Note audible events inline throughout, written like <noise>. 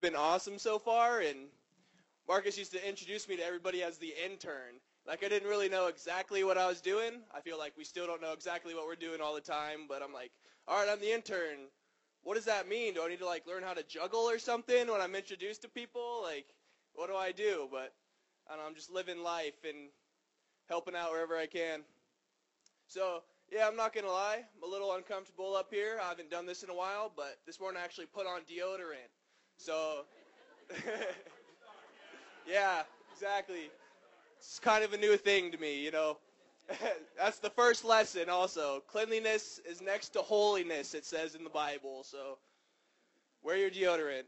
been awesome so far, and Marcus used to introduce me to everybody as the intern. Like I didn't really know exactly what I was doing. I feel like we still don't know exactly what we're doing all the time, but I'm like, all right, I'm the intern. What does that mean? Do I need to like learn how to juggle or something when I'm introduced to people? Like, what do I do? But I don't know, I'm just living life and helping out wherever I can. So yeah, I'm not gonna lie, I'm a little uncomfortable up here. I haven't done this in a while, but this morning I actually put on deodorant. So <laughs> yeah, exactly. It's kind of a new thing to me, you know. <laughs> That's the first lesson also. Cleanliness is next to holiness, it says in the Bible. So wear your deodorant,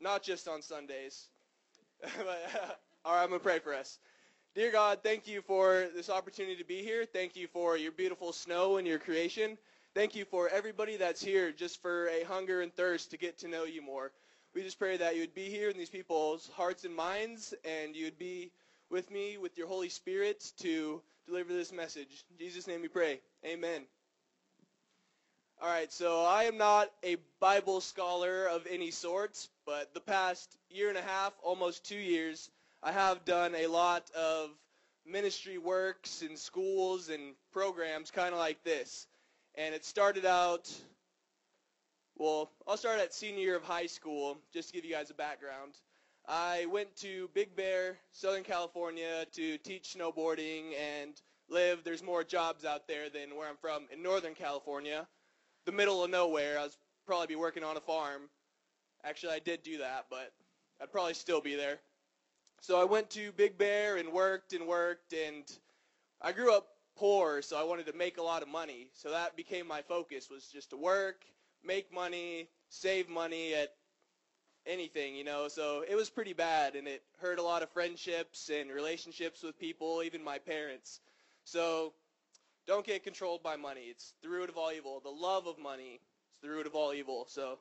not just on Sundays. <laughs> but, all right, I'm going to pray for us. Dear God, thank you for this opportunity to be here. Thank you for your beautiful snow and your creation. Thank you for everybody that's here just for a hunger and thirst to get to know you more. We just pray that you would be here in these people's hearts and minds and you would be with me with your Holy Spirit to deliver this message. In Jesus' name we pray. Amen. All right, so I am not a Bible scholar of any sort, but the past year and a half, almost two years, I have done a lot of ministry works in schools and programs kind of like this. And it started out, well, I'll start at senior year of high school, just to give you guys a background. I went to Big Bear, Southern California to teach snowboarding and live. There's more jobs out there than where I'm from in Northern California, the middle of nowhere. I was probably be working on a farm. Actually, I did do that, but I'd probably still be there. So I went to Big Bear and worked and worked, and I grew up poor, so I wanted to make a lot of money. So that became my focus was just to work, make money, save money at anything, you know. So it was pretty bad, and it hurt a lot of friendships and relationships with people, even my parents. So don't get controlled by money. It's the root of all evil. The love of money is the root of all evil. So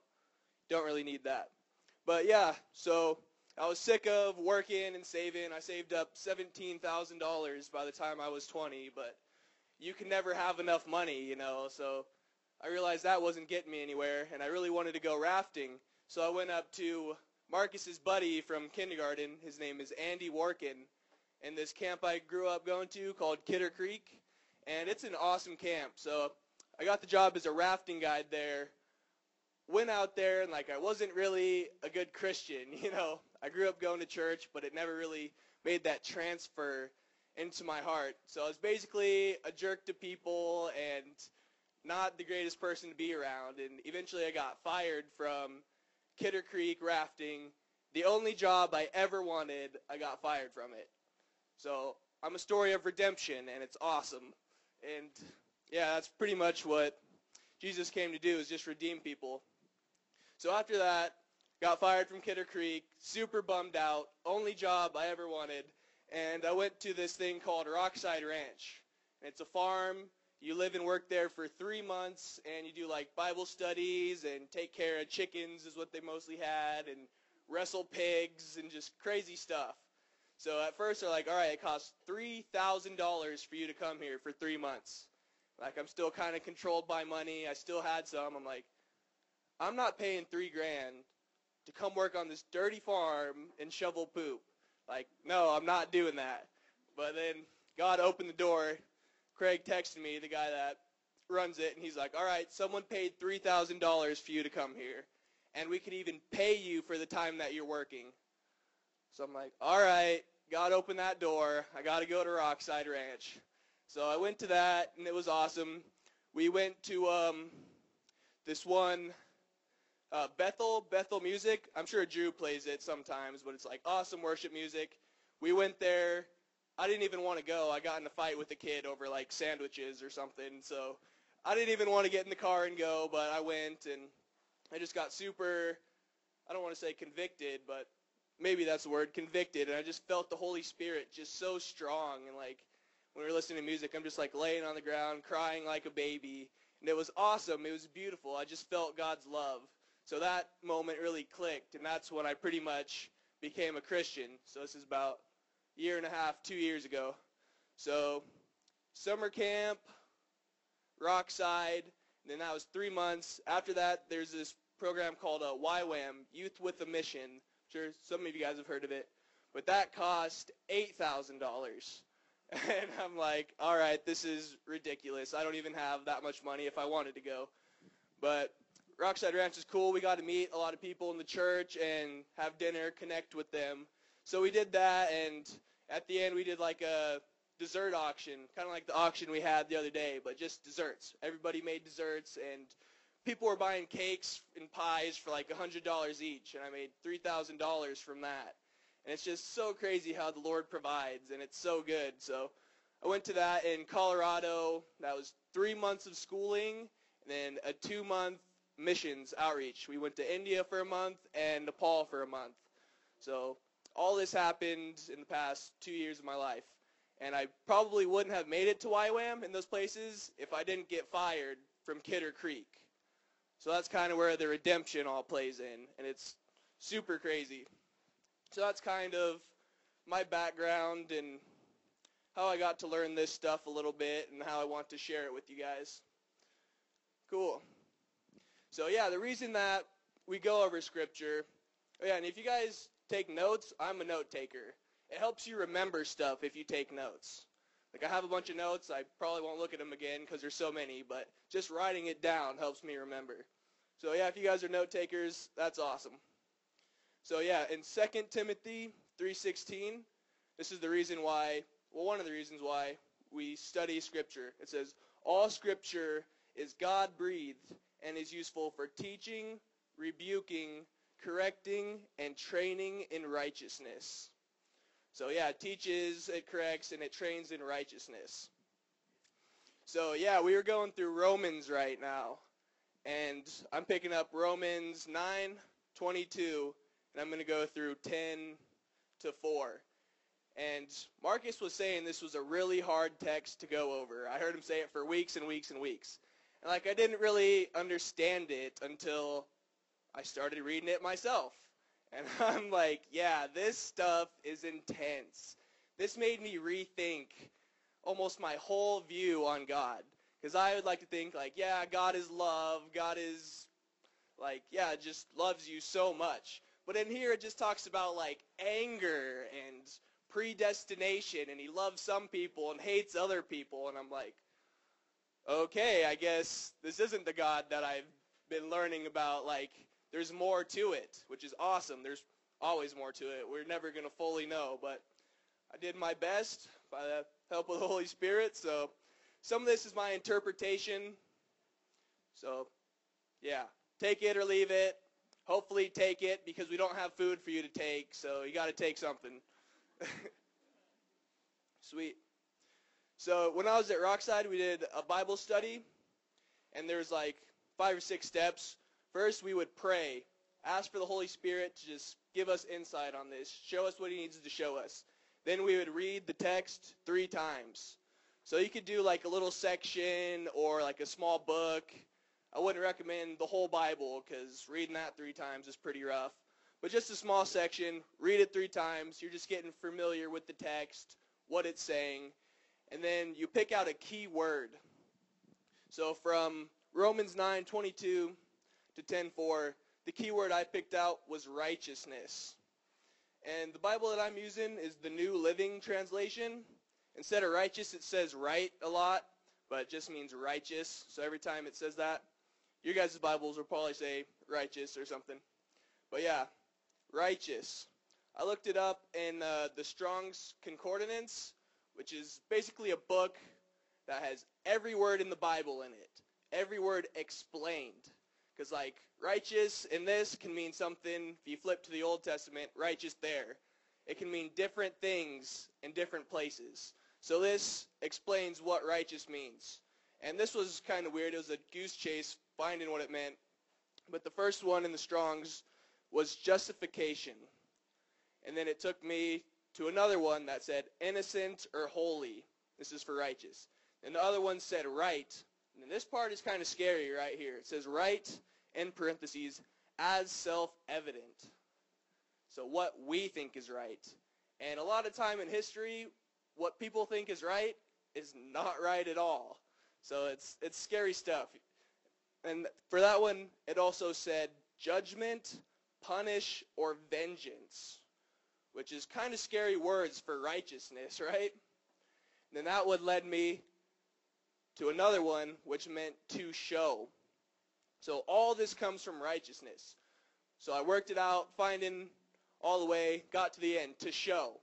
don't really need that. But yeah, so I was sick of working and saving. I saved up $17,000 by the time I was 20, but you can never have enough money, you know. So I realized that wasn't getting me anywhere, and I really wanted to go rafting. So I went up to Marcus's buddy from kindergarten. His name is Andy Warkin. And this camp I grew up going to called Kidder Creek. And it's an awesome camp. So I got the job as a rafting guide there. Went out there and like I wasn't really a good Christian, <laughs> you know. I grew up going to church, but it never really made that transfer into my heart. So I was basically a jerk to people and not the greatest person to be around. And eventually I got fired from Kidder Creek rafting. The only job I ever wanted, I got fired from it. So I'm a story of redemption, and it's awesome. And yeah, that's pretty much what Jesus came to do is just redeem people. So after that, got fired from Kidder Creek, super bummed out, only job I ever wanted, and I went to this thing called Rockside Ranch. And it's a farm you live and work there for three months and you do like Bible studies and take care of chickens is what they mostly had and wrestle pigs and just crazy stuff. So at first they're like, all right, it costs $3,000 for you to come here for three months. Like I'm still kind of controlled by money. I still had some. I'm like, I'm not paying three grand to come work on this dirty farm and shovel poop. Like, no, I'm not doing that. But then God opened the door Craig texted me, the guy that runs it, and he's like, all right, someone paid $3,000 for you to come here, and we could even pay you for the time that you're working. So I'm like, all right, got to open that door. I got to go to Rockside Ranch. So I went to that, and it was awesome. We went to um, this one, uh, Bethel, Bethel Music. I'm sure Drew plays it sometimes, but it's like awesome worship music. We went there. I didn't even want to go. I got in a fight with a kid over like sandwiches or something. So I didn't even want to get in the car and go, but I went and I just got super I don't want to say convicted, but maybe that's the word, convicted, and I just felt the Holy Spirit just so strong and like when we were listening to music, I'm just like laying on the ground crying like a baby. And it was awesome. It was beautiful. I just felt God's love. So that moment really clicked, and that's when I pretty much became a Christian. So this is about year and a half, two years ago. So summer camp, Rockside, and then that was three months. After that, there's this program called uh, YWAM, Youth with a Mission, sure some of you guys have heard of it. But that cost $8,000. <laughs> And I'm like, all right, this is ridiculous. I don't even have that much money if I wanted to go. But Rockside Ranch is cool. We got to meet a lot of people in the church and have dinner, connect with them. So we did that, and at the end we did like a dessert auction, kind of like the auction we had the other day, but just desserts. Everybody made desserts, and people were buying cakes and pies for like $100 each, and I made $3,000 from that. And it's just so crazy how the Lord provides, and it's so good. So I went to that in Colorado. That was three months of schooling, and then a two-month missions outreach. We went to India for a month and Nepal for a month. So all this happened in the past two years of my life. And I probably wouldn't have made it to YWAM in those places if I didn't get fired from Kidder Creek. So that's kind of where the redemption all plays in. And it's super crazy. So that's kind of my background and how I got to learn this stuff a little bit and how I want to share it with you guys. Cool. So yeah, the reason that we go over scripture, oh yeah, and if you guys take notes, I'm a note taker. It helps you remember stuff if you take notes. Like I have a bunch of notes, I probably won't look at them again because there's so many, but just writing it down helps me remember. So yeah, if you guys are note takers, that's awesome. So yeah, in 2 Timothy 3:16, this is the reason why, well one of the reasons why we study scripture. It says, "All scripture is God-breathed and is useful for teaching, rebuking, correcting, and training in righteousness. So yeah, it teaches, it corrects, and it trains in righteousness. So yeah, we are going through Romans right now. And I'm picking up Romans 9, 22, and I'm going to go through 10 to 4. And Marcus was saying this was a really hard text to go over. I heard him say it for weeks and weeks and weeks. And like I didn't really understand it until I started reading it myself. And <laughs> I'm like, yeah, this stuff is intense. This made me rethink almost my whole view on God. Because I would like to think like, yeah, God is love. God is like, yeah, just loves you so much. But in here it just talks about like anger and predestination and he loves some people and hates other people and I'm like, okay, I guess this isn't the God that I've been learning about. Like, there's more to it, which is awesome. There's always more to it. We're never going to fully know, but I did my best by the help of the Holy Spirit. So some of this is my interpretation. So, yeah, take it or leave it. Hopefully take it because we don't have food for you to take, so you got to take something. <laughs> Sweet. So when I was at Rockside, we did a Bible study, and there was like five or six steps. First, we would pray, ask for the Holy Spirit to just give us insight on this, show us what he needs to show us. Then we would read the text three times. So you could do like a little section or like a small book. I wouldn't recommend the whole Bible because reading that three times is pretty rough. But just a small section, read it three times. You're just getting familiar with the text, what it's saying and then you pick out a key word. So from Romans 9:22 to 10:4, the key word I picked out was righteousness. And the Bible that I'm using is the New Living Translation. Instead of righteous, it says right a lot, but it just means righteous. So every time it says that, your guys' Bibles will probably say righteous or something. But yeah, righteous. I looked it up in uh, the Strong's Concordance, which is basically a book that has every word in the Bible in it. Every word explained. Because, like, righteous in this can mean something, if you flip to the Old Testament, righteous there. It can mean different things in different places. So this explains what righteous means. And this was kind of weird. It was a goose chase finding what it meant. But the first one in the Strongs was justification. And then it took me to another one that said innocent or holy. This is for righteous. And the other one said right. And this part is kind of scary right here. It says right in parentheses as self-evident. So what we think is right. And a lot of time in history, what people think is right is not right at all. So it's it's scary stuff. And for that one, it also said judgment, punish, or vengeance, which is kind of scary words for righteousness, <laughs> right? And then that would lead me to another one, which meant to show. So all this comes from righteousness. So I worked it out, finding all the way, got to the end, to show.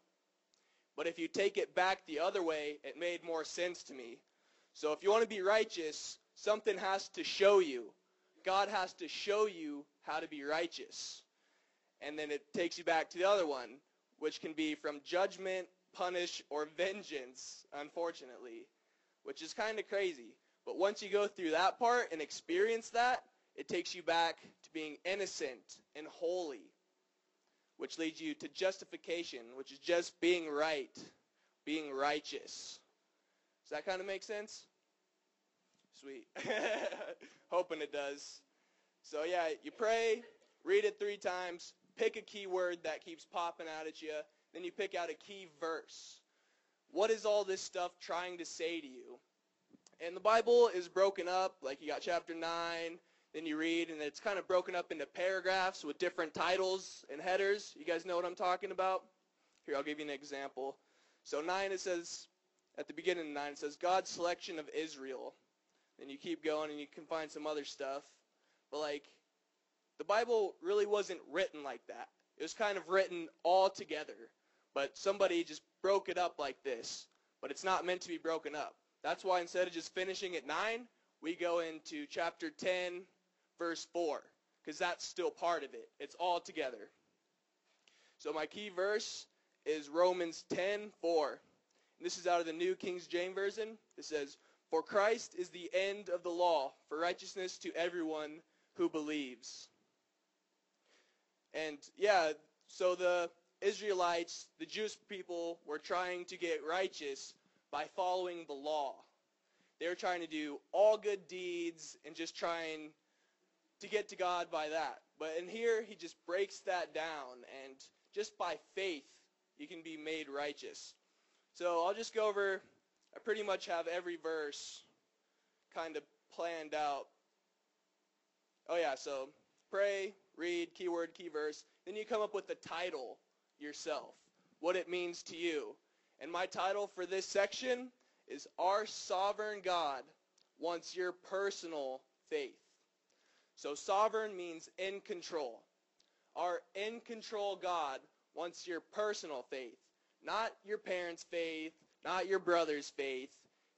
But if you take it back the other way, it made more sense to me. So if you want to be righteous, something has to show you. God has to show you how to be righteous. And then it takes you back to the other one, which can be from judgment, punish, or vengeance, unfortunately, which is kind of crazy. But once you go through that part and experience that, it takes you back to being innocent and holy, which leads you to justification, which is just being right, being righteous. Does that kind of make sense? Sweet. <laughs> Hoping it does. So yeah, you pray, read it three times, pick a key word that keeps popping out at you, then you pick out a key verse. What is all this stuff trying to say to you? And the Bible is broken up, like you got chapter 9, then you read, and it's kind of broken up into paragraphs with different titles and headers. You guys know what I'm talking about? Here, I'll give you an example. So 9, it says, at the beginning of 9, it says, God's selection of Israel. Then you keep going, and you can find some other stuff. But, like, the Bible really wasn't written like that. It was kind of written all together. But somebody just broke it up like this. But it's not meant to be broken up. That's why instead of just finishing at 9, we go into chapter 10, verse 4, because that's still part of it. It's all together. So my key verse is Romans 10, 4. And this is out of the New King James Version. It says, For Christ is the end of the law for righteousness to everyone who believes. And yeah, so the Israelites, the Jewish people, were trying to get righteous by following the law. They were trying to do all good deeds and just trying to get to God by that. But in here, he just breaks that down, and just by faith, you can be made righteous. So I'll just go over, I pretty much have every verse kind of planned out. Oh yeah, so pray, read, keyword, key verse. Then you come up with the title yourself, what it means to you. And my title for this section is Our Sovereign God Wants Your Personal Faith. So sovereign means in control. Our in control God wants your personal faith, not your parents' faith, not your brother's faith,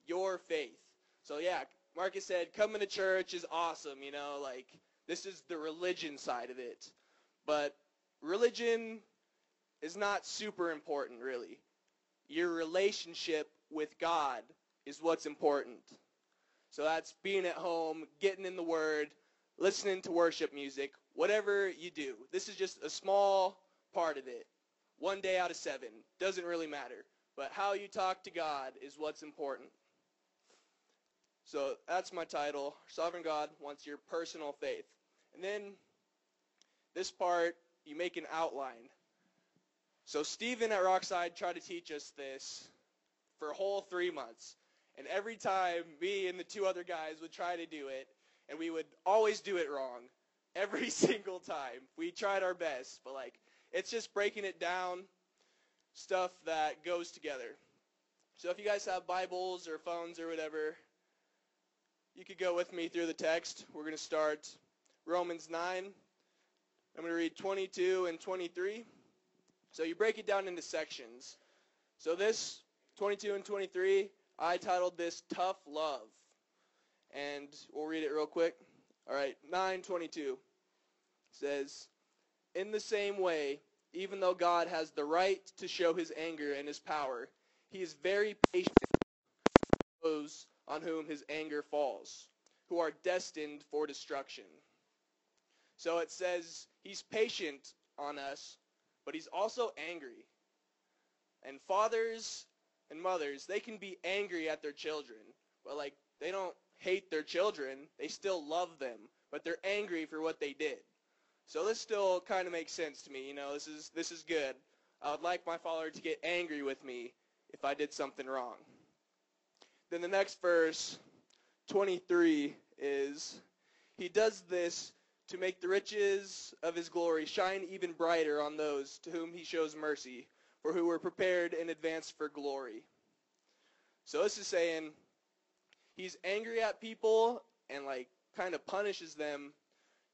your faith. So yeah, Marcus said coming to church is awesome, you know, like this is the religion side of it. But religion is not super important really your relationship with God is what's important. So that's being at home, getting in the Word, listening to worship music, whatever you do. This is just a small part of it. One day out of seven. Doesn't really matter. But how you talk to God is what's important. So that's my title. Sovereign God wants your personal faith. And then this part, you make an outline. So Stephen at Rockside tried to teach us this for a whole three months. And every time me and the two other guys would try to do it, and we would always do it wrong. Every <laughs> single time. We tried our best, but like it's just breaking it down, stuff that goes together. So if you guys have Bibles or phones or whatever, you could go with me through the text. We're going to start Romans 9. I'm going to read 22 and 23. So you break it down into sections. So this 22 and 23, I titled this Tough Love. And we'll read it real quick. All right, 922 says, In the same way, even though God has the right to show his anger and his power, he is very patient with those on whom his anger falls, who are destined for destruction. So it says he's patient on us but he's also angry. And fathers and mothers, they can be angry at their children, but like they don't hate their children, they still love them, but they're angry for what they did. So this still kind of makes sense to me, you know, this is this is good. I would like my father to get angry with me if I did something wrong. Then the next verse 23 is he does this to make the riches of his glory shine even brighter on those to whom he shows mercy, for who were prepared in advance for glory. So this is saying he's angry at people and like kind of punishes them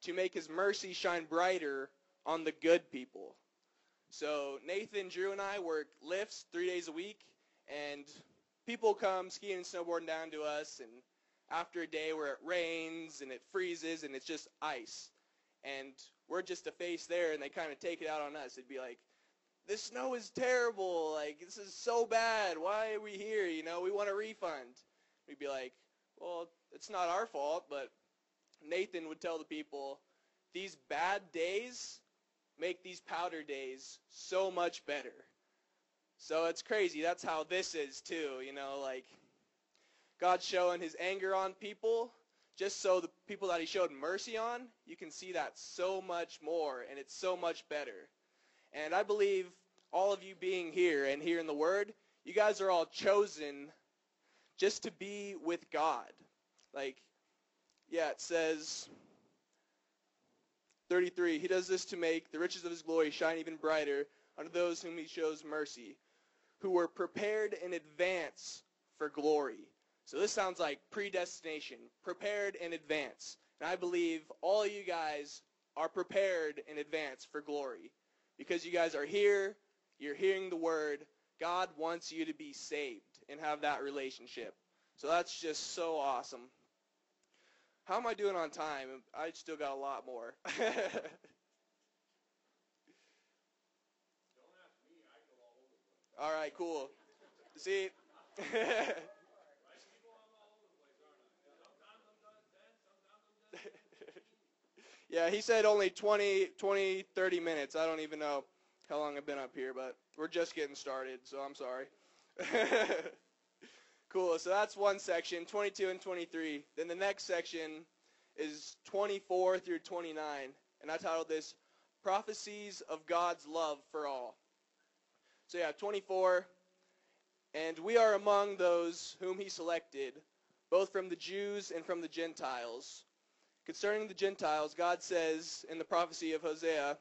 to make his mercy shine brighter on the good people. So Nathan, Drew, and I work lifts three days a week, and people come skiing and snowboarding down to us, and after a day where it rains and it freezes and it's just ice, and we're just a face there, and they kind of take it out on us. It'd be like, this snow is terrible. Like, this is so bad. Why are we here? You know, we want a refund. We'd be like, well, it's not our fault, but Nathan would tell the people, these bad days make these powder days so much better. So it's crazy. That's how this is too, you know, like God's showing his anger on people just so the people that he showed mercy on, you can see that so much more and it's so much better. And I believe all of you being here and hearing the word, you guys are all chosen just to be with God. Like, yeah, it says 33, he does this to make the riches of his glory shine even brighter unto those whom he shows mercy, who were prepared in advance for glory. So this sounds like predestination, prepared in advance. And I believe all you guys are prepared in advance for glory because you guys are here, you're hearing the word. God wants you to be saved and have that relationship. So that's just so awesome. How am I doing on time? I still got a lot more. all right, cool. See, <laughs> yeah, he said only 20, 20, 30 minutes. I don't even know how long I've been up here, but we're just getting started, so I'm sorry. <laughs> Cool. So that's one section, 22 and 23. Then the next section is 24 through 29. And I titled this Prophecies of God's Love for All. So yeah, 24. And we are among those whom he selected, both from the Jews and from the Gentiles. Concerning the Gentiles, God says in the prophecy of Hosea,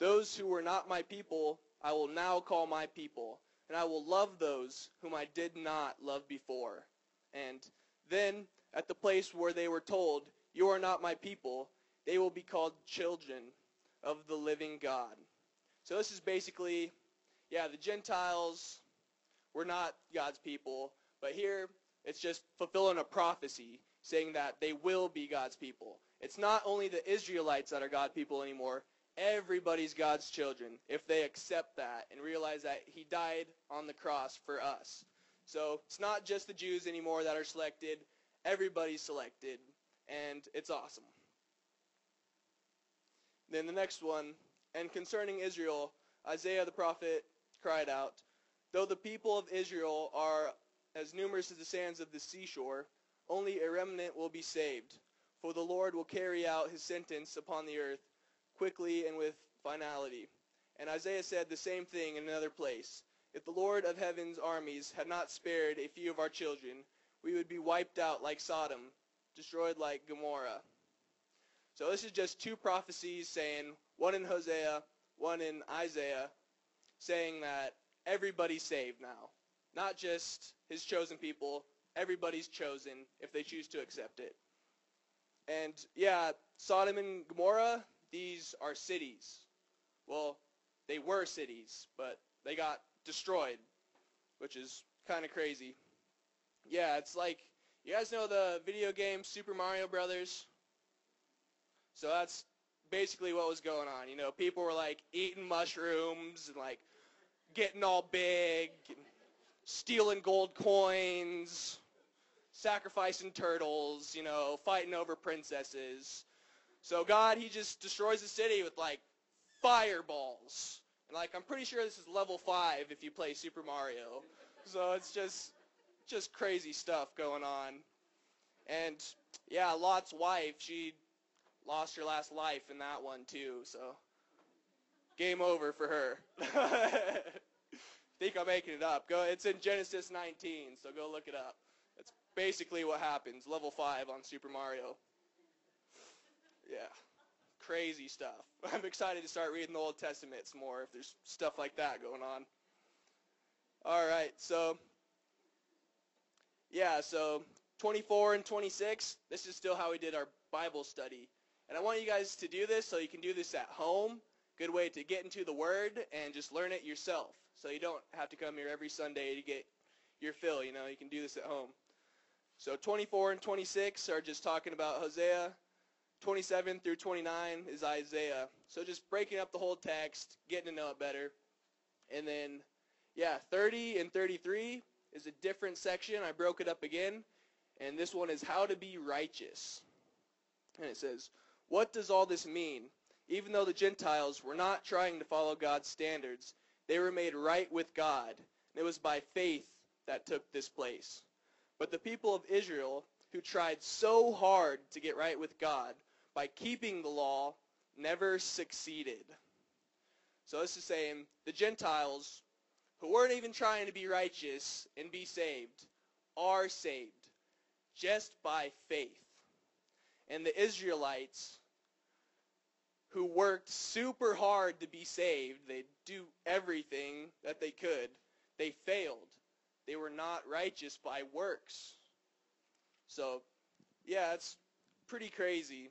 Those who were not my people, I will now call my people and I will love those whom I did not love before. And then, at the place where they were told, You are not my people, they will be called children of the living God. So this is basically, yeah, the Gentiles were not God's people, but here it's just fulfilling a prophecy saying that they will be God's people. It's not only the Israelites that are God people anymore, Everybody's God's children if they accept that and realize that he died on the cross for us. So it's not just the Jews anymore that are selected. Everybody's selected, and it's awesome. Then the next one, and concerning Israel, Isaiah the prophet cried out, Though the people of Israel are as numerous as the sands of the seashore, only a remnant will be saved. For the Lord will carry out his sentence upon the earth quickly and with finality. And Isaiah said the same thing in another place. If the Lord of heaven's armies had not spared a few of our children, we would be wiped out like Sodom, destroyed like Gomorrah. So this is just two prophecies saying, one in Hosea, one in Isaiah, saying that everybody's saved now. Not just his chosen people, everybody's chosen if they choose to accept it. And yeah, Sodom and Gomorrah, these are cities. Well, they were cities, but they got destroyed, which is kind of crazy. Yeah, it's like, you guys know the video game Super Mario Brothers? So that's basically what was going on. You know, people were like eating mushrooms and like getting all big, stealing gold coins, sacrificing turtles, you know, fighting over princesses. So God, he just destroys the city with like fireballs. And like I'm pretty sure this is level 5 if you play Super Mario. So it's just just crazy stuff going on. And yeah, Lot's wife, she lost her last life in that one too. So game over for her. <laughs> Think I'm making it up. Go it's in Genesis 19, so go look it up. Basically what happens. Level 5 on Super Mario. Yeah. crazy stuff. <laughs> I'm excited to start reading the Old Testament some more if there's stuff like that going on. All right, so yeah, so 24 and 26, this is still how we did our Bible study. And I want you guys to do this so you can do this at home. Good way to get into the Word and just learn it yourself. So you don't have to come here every Sunday to get your fill, you know, you can do this at home. So 24 and 26 are just talking about Hosea. 27 through 29 is Isaiah. So just breaking up the whole text, getting to know it better. And then, yeah, 30 and 33 is a different section. I broke it up again. And this one is how to be righteous. And it says, what does all this mean? Even though the Gentiles were not trying to follow God's standards, they were made right with God. And it was by faith that took this place. But the people of Israel, who tried so hard to get right with God by keeping the law, never succeeded. So this is saying the Gentiles, who weren't even trying to be righteous and be saved, are saved just by faith. And the Israelites, who worked super hard to be saved, they do everything that they could, they failed. They were not righteous by works. So, yeah, it's pretty crazy.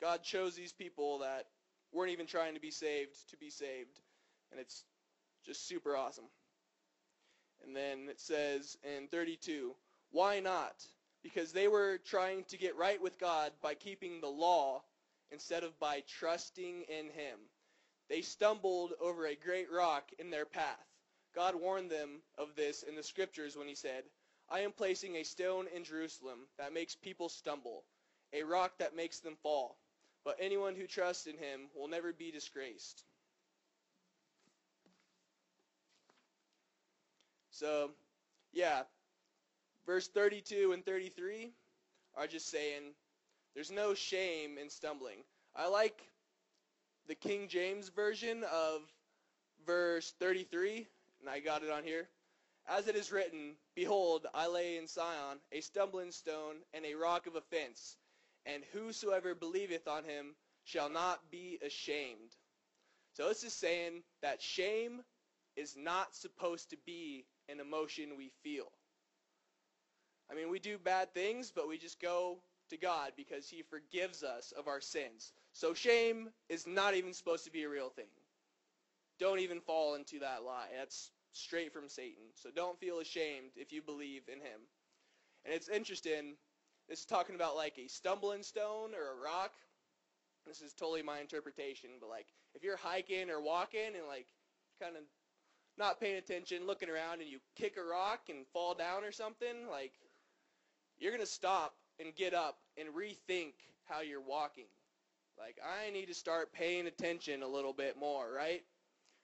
God chose these people that weren't even trying to be saved to be saved. And it's just super awesome. And then it says in 32, why not? Because they were trying to get right with God by keeping the law instead of by trusting in him. They stumbled over a great rock in their path. God warned them of this in the scriptures when he said, I am placing a stone in Jerusalem that makes people stumble, a rock that makes them fall. But anyone who trusts in him will never be disgraced. So, yeah, verse 32 and 33 are just saying there's no shame in stumbling. I like the King James version of verse 33 and I got it on here. As it is written, Behold, I lay in Sion a stumbling stone and a rock of offense, and whosoever believeth on him shall not be ashamed. So this is saying that shame is not supposed to be an emotion we feel. I mean, we do bad things, but we just go to God because he forgives us of our sins. So shame is not even supposed to be a real thing don't even fall into that lie. That's straight from Satan. So don't feel ashamed if you believe in him. And it's interesting. This is talking about like a stumbling stone or a rock. This is totally my interpretation, but like if you're hiking or walking and like kind of not paying attention, looking around, and you kick a rock and fall down or something, like you're gonna stop and get up and rethink how you're walking. Like I need to start paying attention a little bit more, right?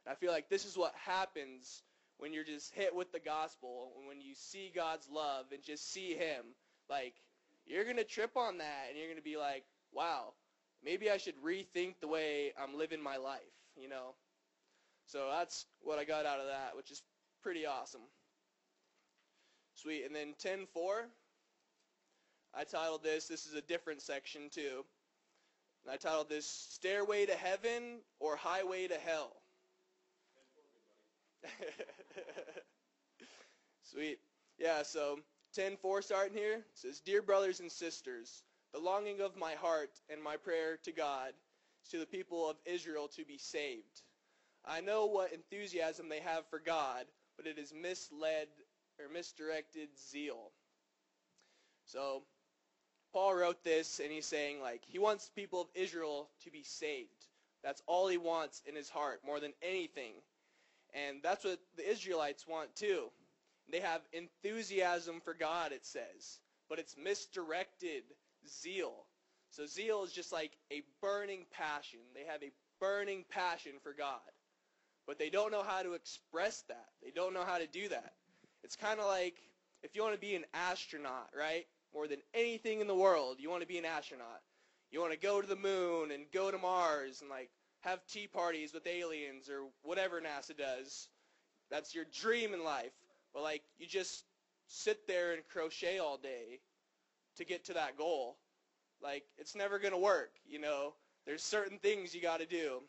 I feel like this is what happens when you're just hit with the gospel, when you see God's love and just see him. Like, you're going to trip on that and you're going to be like, wow, maybe I should rethink the way I'm living my life, you know? So that's what I got out of that, which is pretty awesome. Sweet. And then 10.4, I titled this, this is a different section too. And I titled this, Stairway to Heaven or Highway to Hell. <laughs> Sweet. Yeah, so 10.4 starting here. Says, Dear brothers and sisters, the longing of my heart and my prayer to God is to the people of Israel to be saved. I know what enthusiasm they have for God, but it is misled or misdirected zeal. So Paul wrote this and he's saying like he wants the people of Israel to be saved. That's all he wants in his heart more than anything. And that's what the Israelites want too. They have enthusiasm for God, it says, but it's misdirected zeal. So zeal is just like a burning passion. They have a burning passion for God, but they don't know how to express that. They don't know how to do that. It's kind of like if you want to be an astronaut, right? More than anything in the world, you want to be an astronaut. You want to go to the moon and go to Mars and like have tea parties with aliens or whatever NASA does. That's your dream in life. But like you just sit there and crochet all day to get to that goal. Like it's never going to work, you know. there's certain things you got to do.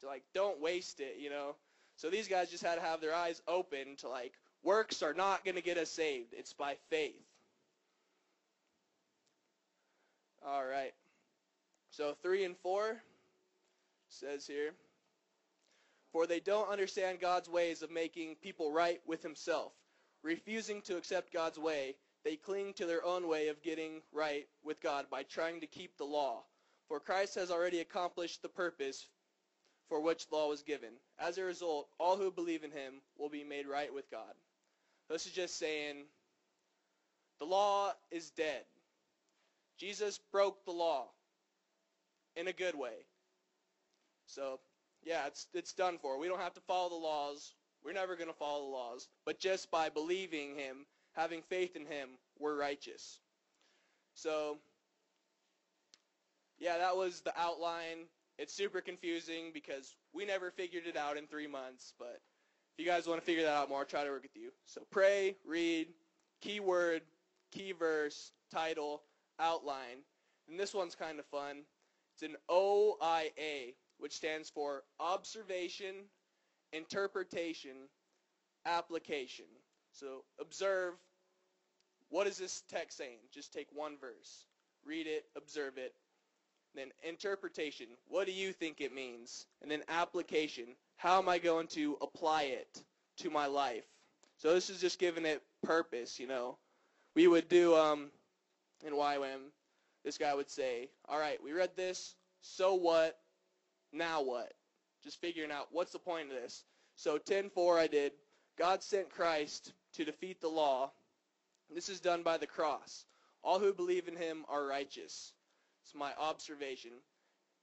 To like, don't waste it, you know. So these guys just had to have their eyes open to like, works are not going to get us saved. It's by faith. All right. So 3 and 4 says here, For they don't understand God's ways of making people right with himself. Refusing to accept God's way, they cling to their own way of getting right with God by trying to keep the law. For Christ has already accomplished the purpose for which law was given. As a result, all who believe in him will be made right with God. This is just saying the law is dead. Jesus broke the law in a good way. So, yeah, it's it's done for. We don't have to follow the laws. We're never going to follow the laws. But just by believing him, having faith in him, we're righteous. So, yeah, that was the outline. It's super confusing because we never figured it out in three months. But if you guys want to figure that out more, I'll try to work with you. So pray, read, keyword, key verse, title, outline. And this one's kind of fun. It's an OIA, which stands for Observation, Interpretation, Application. So observe, what is this text saying? Just take one verse. Read it, observe it. Then interpretation, what do you think it means? And then application, how am I going to apply it to my life? So this is just giving it purpose, you know. We would do um, in YWAM, this guy would say, all right, we read this, so what, now what? Just figuring out what's the point of this. So 10.4 I did, God sent Christ to defeat the law. This is done by the cross. All who believe in him are righteous. It's my observation.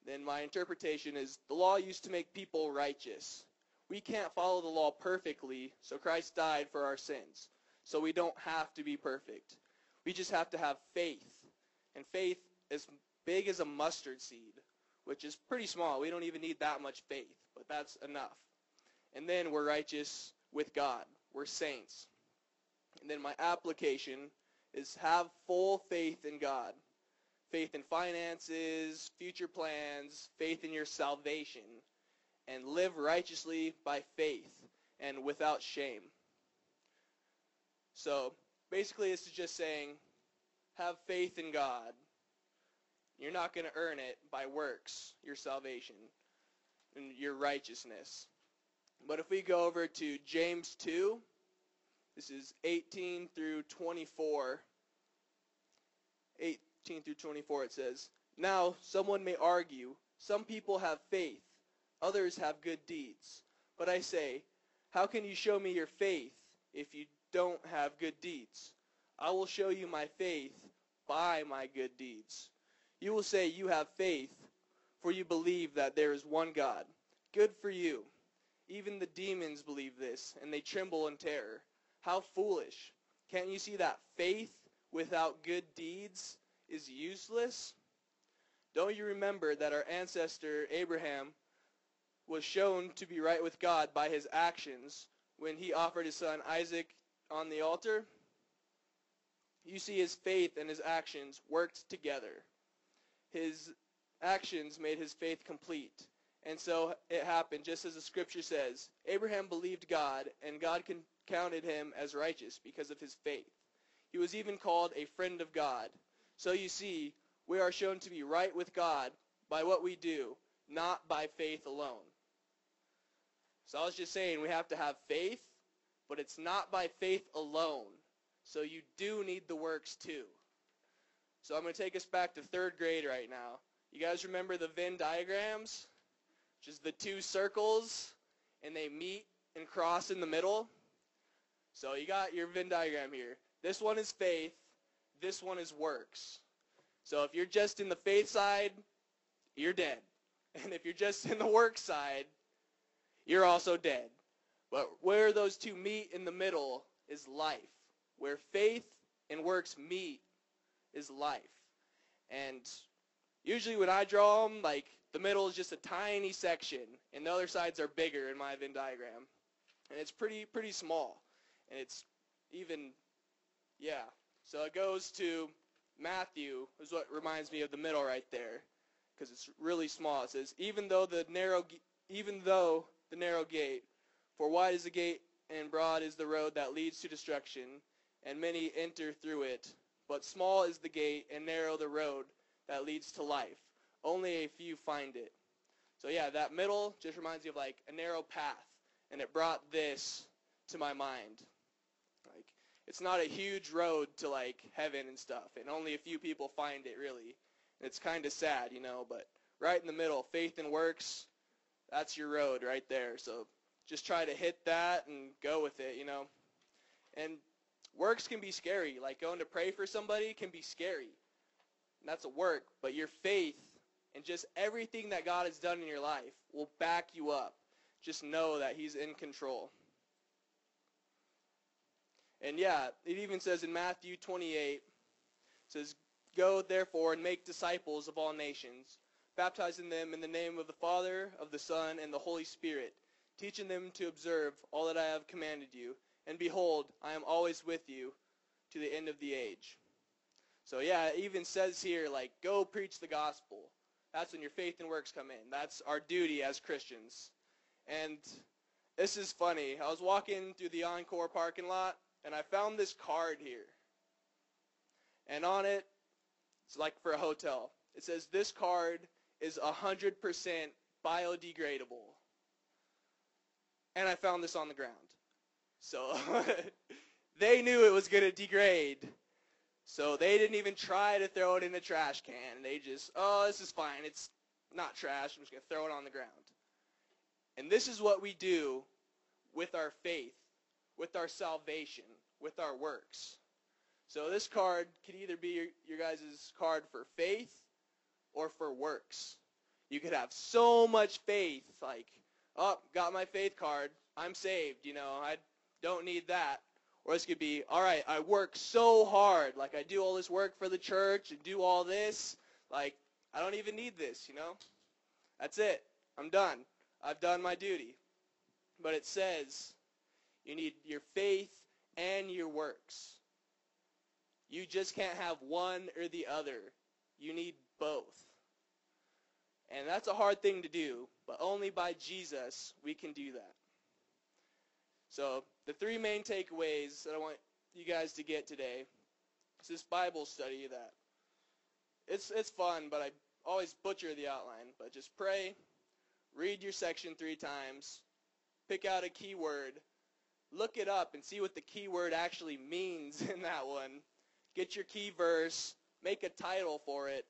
Then my interpretation is the law used to make people righteous. We can't follow the law perfectly, so Christ died for our sins. So we don't have to be perfect. We just have to have faith. And faith is big as a mustard seed, which is pretty small. We don't even need that much faith, but that's enough. And then we're righteous with God. We're saints. And then my application is have full faith in God. Faith in finances, future plans, faith in your salvation, and live righteously by faith and without shame. So basically this is just saying have faith in God. You're not going to earn it by works, your salvation, and your righteousness. But if we go over to James 2, this is 18 through 24. 18 through 24 it says, Now someone may argue, some people have faith, others have good deeds. But I say, how can you show me your faith if you don't have good deeds? I will show you my faith by my good deeds. You will say you have faith, for you believe that there is one God. Good for you. Even the demons believe this, and they tremble in terror. How foolish. Can't you see that faith without good deeds is useless? Don't you remember that our ancestor Abraham was shown to be right with God by his actions when he offered his son Isaac on the altar? You see his faith and his actions worked together. His actions made his faith complete. And so it happened, just as the scripture says. Abraham believed God, and God counted him as righteous because of his faith. He was even called a friend of God. So you see, we are shown to be right with God by what we do, not by faith alone. So I was just saying, we have to have faith, but it's not by faith alone. So you do need the works too. So I'm going to take us back to third grade right now. You guys remember the Venn diagrams? Is the two circles, and they meet and cross in the middle. So you got your Venn diagram here. This one is faith. This one is works. So if you're just in the faith side, you're dead. <laughs> And if you're just in the work side, you're also dead. But where those two meet in the middle is life. Where faith and works meet is life. And usually when I draw them, like the middle is just a tiny section, and the other sides are bigger in my Venn diagram. And it's pretty pretty small. And it's even, yeah. So it goes to Matthew, is what reminds me of the middle right there. because it's really small. It says, even though the narrow, even though the narrow gate, for wide is the gate and broad is the road that leads to destruction, and many enter through it. But small is the gate and narrow the road that leads to life. Only a few find it. So yeah, that middle just reminds me of like a narrow path, and it brought this to my mind. Like it's not a huge road to like heaven and stuff, and only a few people find it really. And it's kind of sad, you know, but right in the middle, faith and works, that's your road right there. So just try to hit that and go with it, you know. And works can be scary. Like going to pray for somebody can be scary. And that's a work, but your faith and just everything that God has done in your life will back you up. Just know that he's in control. And yeah, it even says in Matthew 28, it says, Go therefore and make disciples of all nations, baptizing them in the name of the Father, of the Son, and the Holy Spirit, teaching them to observe all that I have commanded you. And behold, I am always with you to the end of the age. So yeah, it even says here, like, go preach the gospel. That's when your faith and works come in. That's our duty as Christians. And this is funny. I was walking through the Encore parking lot, and I found this card here. And on it, it's like for a hotel. It says this card is 100% biodegradable. And I found this on the ground. So <laughs> they knew it was going to degrade. So they didn't even try to throw it in the trash can. They just, oh, this is fine. It's not trash. I'm just going to throw it on the ground. And this is what we do with our faith, with our salvation, with our works. So this card could either be your, your guys' card for faith or for works. You could have so much faith, like, oh, got my faith card. I'm saved. You know, I don't need that. Or this could be, all right, I work so hard. Like, I do all this work for the church and do all this. Like, I don't even need this, you know? That's it. I'm done. I've done my duty. But it says you need your faith and your works. You just can't have one or the other. You need both. And that's a hard thing to do, but only by Jesus we can do that. So the three main takeaways that I want you guys to get today is this Bible study that it's it's fun, but I always butcher the outline. But just pray, read your section three times, pick out a keyword, look it up and see what the keyword actually means <laughs> in that one. Get your key verse, make a title for it,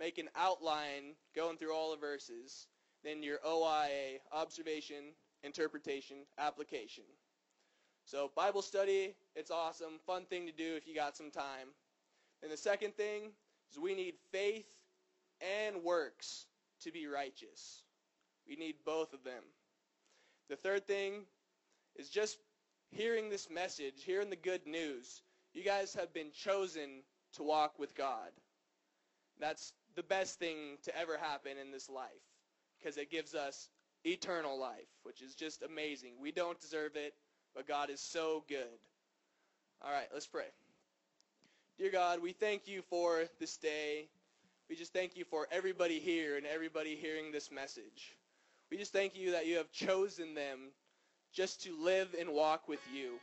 make an outline going through all the verses, then your OIA, observation, interpretation, application. So Bible study, it's awesome, fun thing to do if you got some time. And the second thing is we need faith and works to be righteous. We need both of them. The third thing is just hearing this message, hearing the good news. You guys have been chosen to walk with God. That's the best thing to ever happen in this life because it gives us eternal life, which is just amazing. We don't deserve it, but God is so good. All right, let's pray. Dear God, we thank you for this day. We just thank you for everybody here and everybody hearing this message. We just thank you that you have chosen them just to live and walk with you.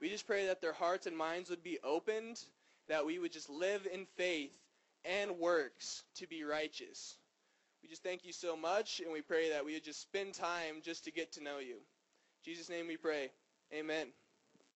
We just pray that their hearts and minds would be opened, that we would just live in faith and works to be righteous. We just thank you so much, and we pray that we would just spend time just to get to know you. In Jesus' name we pray. Amen.